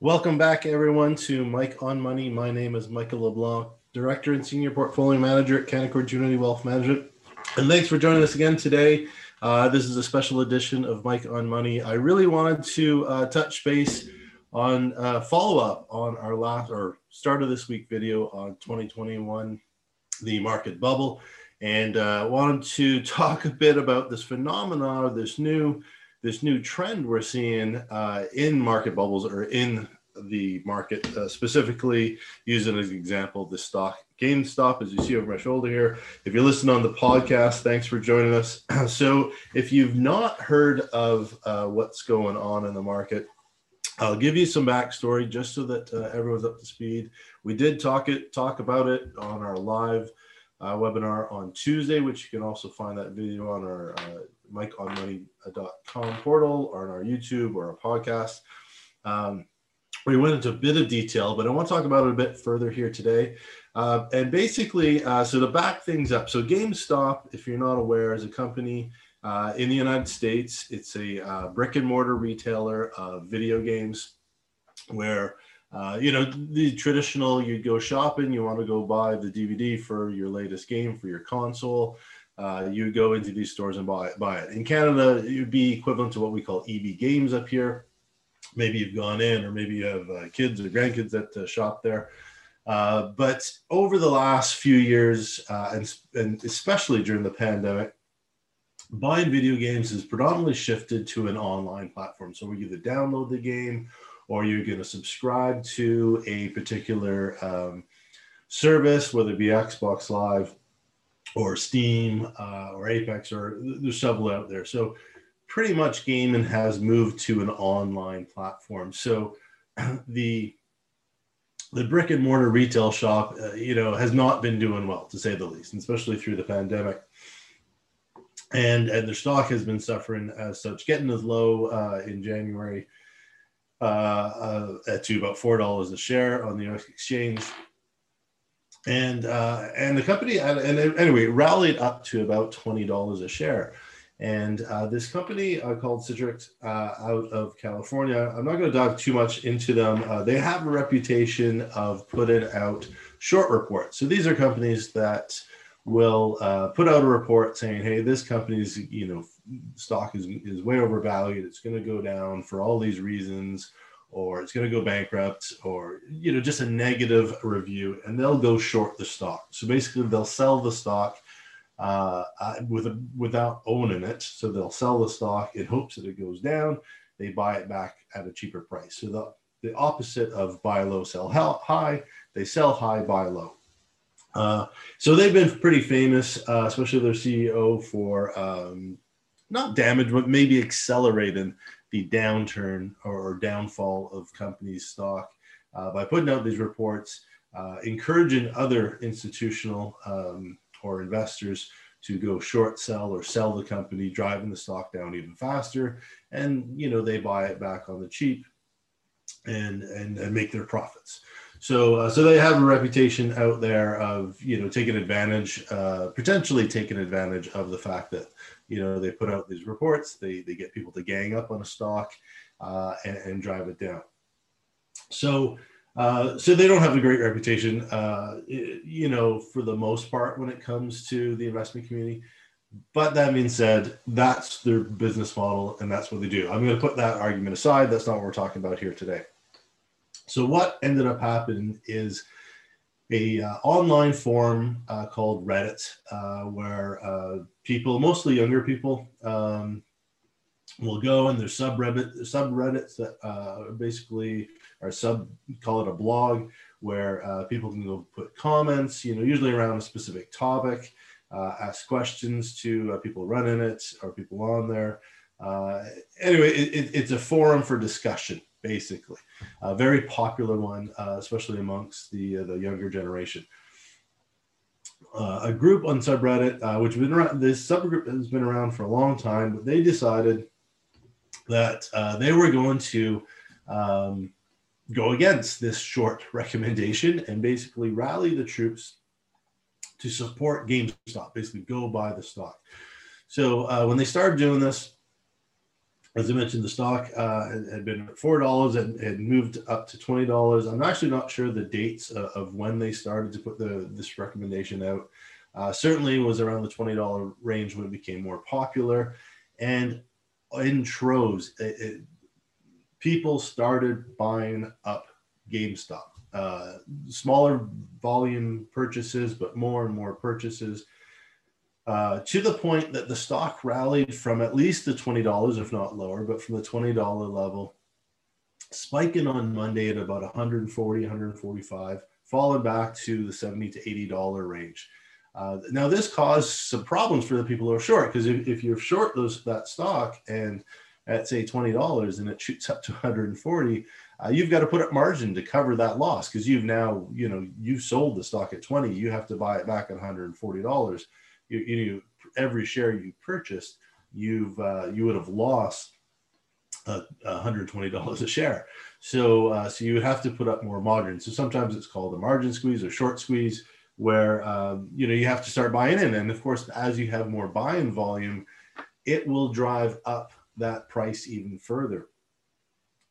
Welcome back, everyone, to Mike on Money. My name is Michael LeBlanc, Director and Senior Portfolio Manager at Canaccord Genuity Wealth Management. And thanks for joining us again today. Uh, this is a special edition of Mike on Money. I really wanted to uh, touch base on uh, follow up on our last or start of this week video on 2021, the market bubble, and uh, wanted to talk a bit about this phenomenon, this new this new trend we're seeing uh, in market bubbles or in the market, uh, specifically using as an example the stock GameStop, as you see over my shoulder here. If you're listening on the podcast, thanks for joining us. so, if you've not heard of uh, what's going on in the market, I'll give you some backstory just so that uh, everyone's up to speed. We did talk it talk about it on our live uh, webinar on Tuesday, which you can also find that video on our uh, mikeonmoney.com portal or on our YouTube or our podcast. Um, we went into a bit of detail, but I want to talk about it a bit further here today. Uh, and basically, uh, so to back things up, so GameStop, if you're not aware, is a company uh, in the United States. It's a uh, brick and mortar retailer of video games where uh, you know, the traditional, you go shopping, you want to go buy the DVD for your latest game for your console uh, you go into these stores and buy, buy it. In Canada, it would be equivalent to what we call EB Games up here. Maybe you've gone in, or maybe you have uh, kids or grandkids that uh, shop there. But over the last few years, and, and especially during the pandemic, buying video games has predominantly shifted to an online platform. So we either download the game or you're going to subscribe to a particular um, service, whether it be Xbox Live or Steam uh, or Apex, or there's several out there. So pretty much gaming has moved to an online platform. So the the brick and mortar retail shop, uh, you know, has not been doing well to say the least, especially through the pandemic. And and their stock has been suffering as such, getting as low uh, in January uh, uh, to about four dollars a share on the US exchange and uh, and the company and, and anyway rallied up to about twenty dollars a share. And uh, this company uh, called Citron uh, out of California, I'm not going to dive too much into them. Uh, they have a reputation of putting out short reports. So these are companies that will uh, put out a report saying, "Hey, this company's you know stock is is way overvalued. It's going to go down for all these reasons." or it's going to go bankrupt or you know just a negative review and they'll go short the stock. So basically they'll sell the stock uh, uh, with a, without owning it. So they'll sell the stock in hopes that it goes down. They buy it back at a cheaper price. So the, the opposite of buy low sell high. They sell high buy low uh, so they've been pretty famous uh, especially their ceo for um, not damage but maybe accelerating the downturn or downfall of companies' stock uh, by putting out these reports, uh, encouraging other institutional um, or investors to go short sell or sell the company, driving the stock down even faster, and you know they buy it back on the cheap and and, and make their profits. So, uh, so they have a reputation out there of you know taking advantage, uh, potentially taking advantage of the fact that you know they put out these reports they they get people to gang up on a stock uh, and, and, drive it down. So uh, so they don't have a great reputation uh, you know for the most part when it comes to the investment community. But that being said that's their business model and that's what they do. I'm going to put that argument aside. That's not what we're talking about here today so what ended up happening is a uh, online forum uh, called Reddit, uh, where uh, people, mostly younger people, um, will go and there's subreddit subreddits that uh, basically are sub call it a blog where uh, people can go put comments, you know, usually around a specific topic, ask questions to people running it or people on there. anyway, it, it, it's a forum for discussion basically. A very popular one, uh, especially amongst the, uh, the younger generation. Uh, a group on subreddit, uh, which has been around, this subgroup has been around for a long time, but they decided that uh, they were going to um, go against this short recommendation and basically rally the troops to support GameStop, basically go buy the stock. So uh, when they started doing this, as I mentioned, the stock uh, had, been four dollars and had moved up to twenty dollars. I'm actually not sure the dates of, of, when they started to put the this recommendation out. Uh, certainly was around the twenty dollar range when it became more popular, and in troves, it, it, people started buying up GameStop. Uh, smaller volume purchases, but more and more purchases. Uh, to the point that the stock rallied from at least the $20, if not lower, but from the $20 level, spiking on Monday at about 140, 145, falling back to the 70 to $80 range. Uh, now, this caused some problems for the people who are short because if, if you're short those that stock and at say $20 and it shoots up to 140, uh, you've got to put up margin to cover that loss because you've now, you know, you sold the stock at 20, you have to buy it back at $140. You, you know every share you purchased, you've uh, you would have lost uh, $120 a share. So uh, so you would have to put up more margin. So sometimes it's called a margin squeeze or short squeeze, where um, you know you have to start buying in, and of course as you have more buying volume, it will drive up that price even further.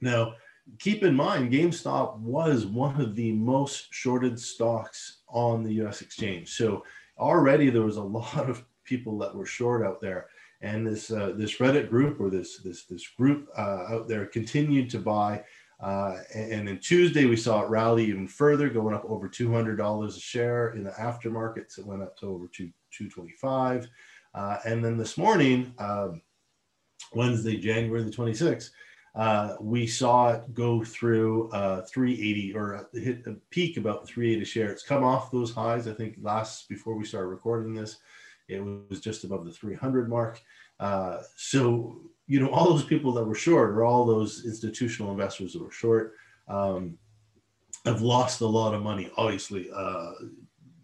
Now, keep in mind, GameStop was one of the most shorted stocks on the US exchange. So already there was a lot of people that were short out there. And this uh, this Reddit group or this this this group uh, out there continued to buy. Uh, and then Tuesday we saw it rally even further, going up over two hundred dollars a share in the aftermarkets. It went up to over two two twenty five. Uh, and then this morning, um, Wednesday, January the 26th, uh, we saw it go through uh, 380 or hit a peak about 380 share. It's come off those highs. I think last before we started recording this, it was just above the 300 mark. Uh, so you know all those people that were short, or all those institutional investors that were short, um, have lost a lot of money. Obviously, uh,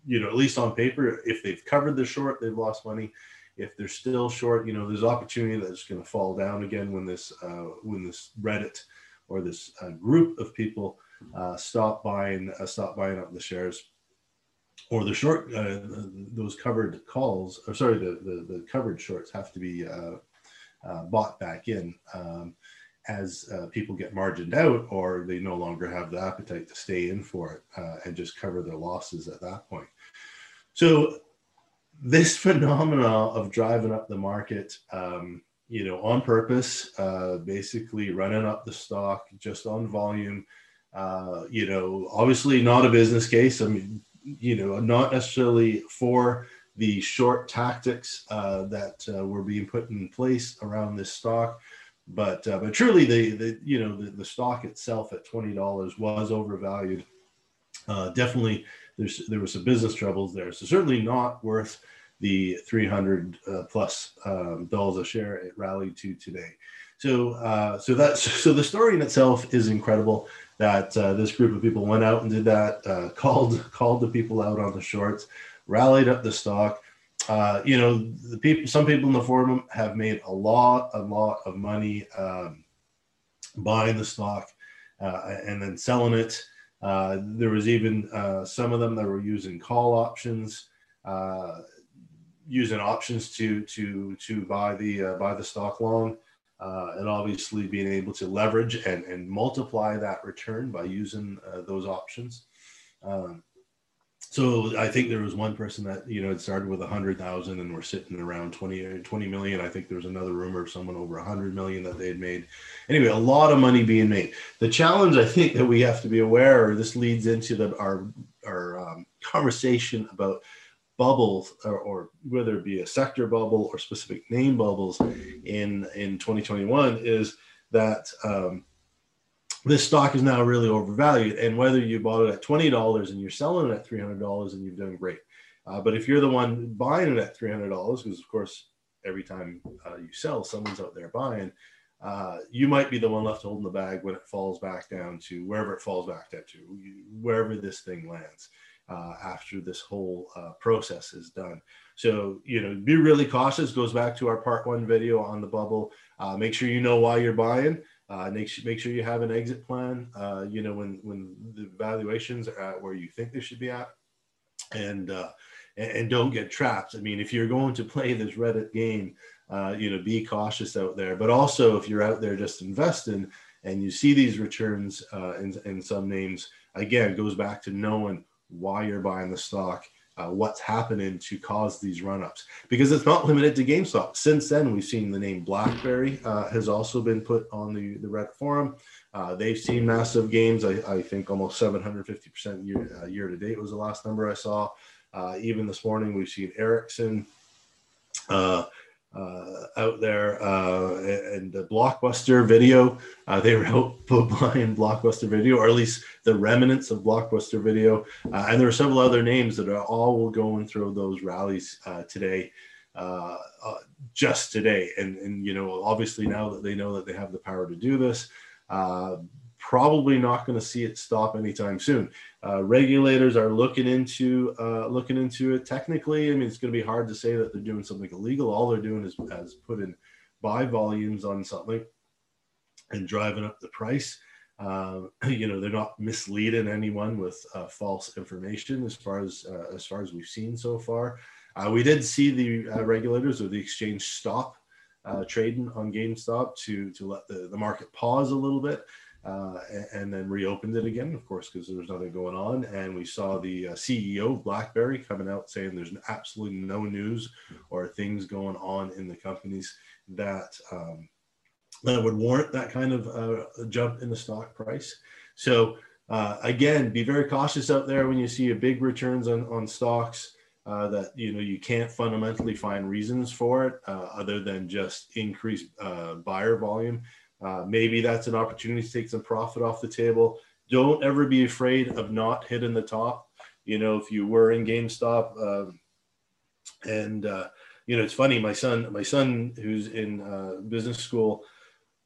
you know at least on paper, if they've covered the short, they've lost money if they're still short, you know, there's opportunity that's going to fall down again when this uh, when this Reddit or this uh, group of people uh, stop buying uh, stop buying up the shares or the short uh, those covered calls or sorry the, the, the covered shorts have to be uh, bought back in um, as people get margined out or they no longer have the appetite to stay in for it and just cover their losses at that point. So this phenomena of driving up the market, um, you know, on purpose, uh, basically running up the stock just on volume, uh, you know, obviously not a business case. I mean, you know, not necessarily for the short tactics uh, that uh, were being put in place around this stock. But, uh, but truly, the, the you know the, the stock itself at twenty dollars was overvalued. Uh, definitely, there's there was some business troubles there. So certainly not worth the 300 uh, plus um, dollars a share it rallied to today. So uh, so that's so the story in itself is incredible. That uh, this group of people went out and did that, uh, called called the people out on the shorts, rallied up the stock. Uh, you know, the people, some people in the forum have made a lot, a lot of money um, buying the stock uh, and then selling it. Uh, there was even uh, some of them that were using call options, uh, using options to to to buy the uh, buy the stock long, uh, and obviously being able to leverage and and multiply that return by using uh, those options. Um, so I think there was one person that you know had started with a hundred thousand and we're sitting around 20, 20 million. I think there was another rumor of someone over a hundred million that they had made. Anyway, a lot of money being made. The challenge I think that we have to be aware, or this leads into the our our um, conversation about bubbles or, or, whether it be a sector bubble or specific name bubbles in in 2021 is that um, this stock is now really overvalued and whether you bought it at $20 and you're selling it at $300 and you've done great uh, but if you're the one buying it at $300 because of course every time uh, you sell someone's out there buying uh, you might be the one left holding the bag when it falls back down to wherever it falls back down to wherever this thing lands uh, after this whole uh, process is done. So, you know, be really cautious. Goes back to our part one video on the bubble. Uh, make sure you know why you're buying Uh, make, sure, make sure you have an exit plan. Uh, you know when when the valuations are at where you think they should be at, and uh, and, and don't get trapped. I mean, if you're going to play this Reddit game, uh, you know, be cautious out there. But also, if you're out there just investing and you see these returns uh, in, in some names, again, goes back to knowing why you're buying the stock uh, what's happening to cause these run-ups because it's not limited to GameStop. Since then, we've seen the name BlackBerry uh, has also been put on the the Reddit forum. Uh, they've seen massive gains. I, I think almost 750% year, uh, year to date was the last number I saw. Uh, even this morning, we've seen Ericsson. Uh, uh, out there uh, and the blockbuster video uh, they were out buying blockbuster video or at least the remnants of blockbuster video. Uh, and there are several other names that are all going through those rallies uh, today uh, just today. And and you know obviously now that they know that they have the power to do this probably not going to see it stop anytime soon. Uh, regulators are looking into uh, looking into it. Technically, I mean, it's going to be hard to say that they're doing something illegal. All they're doing is, is putting buy volumes on something and driving up the price. Uh, you know, they're not misleading anyone with uh, false information as far as uh, as far as we've seen so far. Uh, we did see the regulators or the exchange stop trading on GameStop to to let the, the market pause a little bit uh, and, then reopened it again, of course, because there was nothing going on. And we saw the uh, CEO of BlackBerry coming out saying there's absolutely no news or things going on in the companies that um, that would warrant that kind of uh, jump in the stock price. So uh, again, be very cautious out there when you see a big returns on on stocks. Uh, that you know you can't fundamentally find reasons for it uh, other than just increased buyer volume uh, maybe that's an opportunity to take some profit off the table. Don't ever be afraid of not hitting the top. You know, if you were in GameStop, um, and uh, you know, it's funny. My son, my son, who's in uh, business school,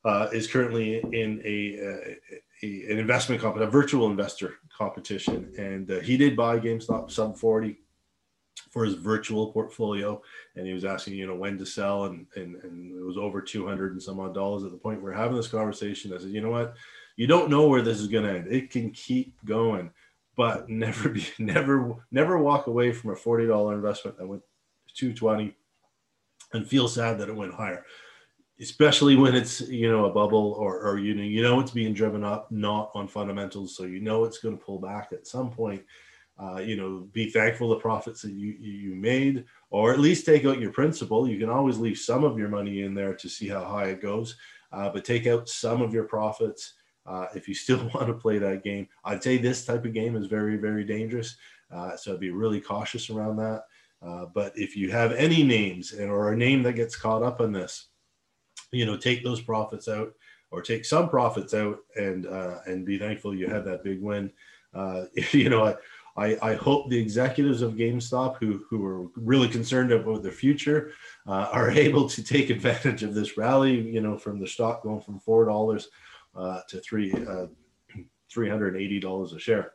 uh, is currently in a, a, an investment competition, a virtual investor competition, and uh, he did buy GameStop sub forty for his virtual portfolio and he was asking you know when to sell and and, and it was over 200 and some odd dollars at the point we we're having this conversation. I said you know what? You don't know where this is going to end. It can keep going but never be never never walk away from a $40 investment that went to 220 and feel sad that it went higher. Especially when it's you know a bubble or, or you know you know it's being driven up not on fundamentals so you know it's going to pull back at some point uh, you know, be thankful the profits that you you made, or at least take out your principal. You can always leave some of your money in there to see how high it goes, uh, but take out some of your profits uh, if you still want to play that game. I'd say this type of game is very very dangerous, uh, so be really cautious around that. Uh, but if you have any names and or a name that gets caught up in this, you know, take those profits out or take some profits out and and be thankful you had that big win. you know, I, I hope the executives of GameStop, who, who are really concerned about their future, uh, are able to take advantage of this rally. You know, from the stock going from four dollars uh, to three uh, three hundred eighty dollars a share.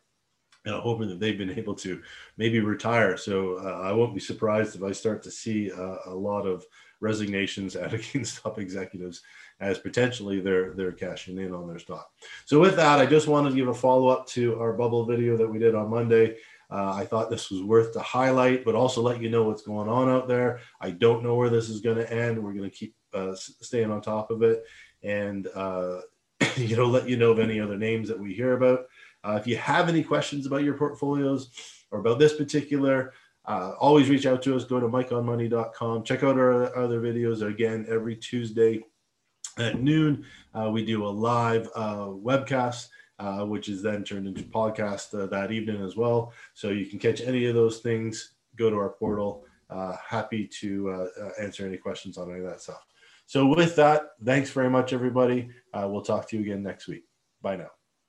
I'm hoping that they've been able to maybe retire. So uh, I won't be surprised if I start to see uh, a lot of resignations out at GameStop executives as potentially they're they're cashing in on their stock. So with that, I just wanted to give a follow up to our bubble video that we did on Monday. Uh, I thought this was worth to highlight, but also let you know what's going on out there. I don't know where this is going to end. We're going to keep uh, staying on top of it, and uh, you know, let you know of any other names that we hear about. Uh, if you have any questions about your portfolios or about this particular uh, always reach out to us. Go to mikeonmoney.com. Check out our other videos. Again, every Tuesday at noon, uh, we do a live uh, webcast, uh, which is then turned into podcast uh, that evening as well. So you can catch any of those things. Go to our portal. Happy to answer any questions on any of that stuff. So with that, thanks very much, everybody. we'll talk to you again next week. Bye now.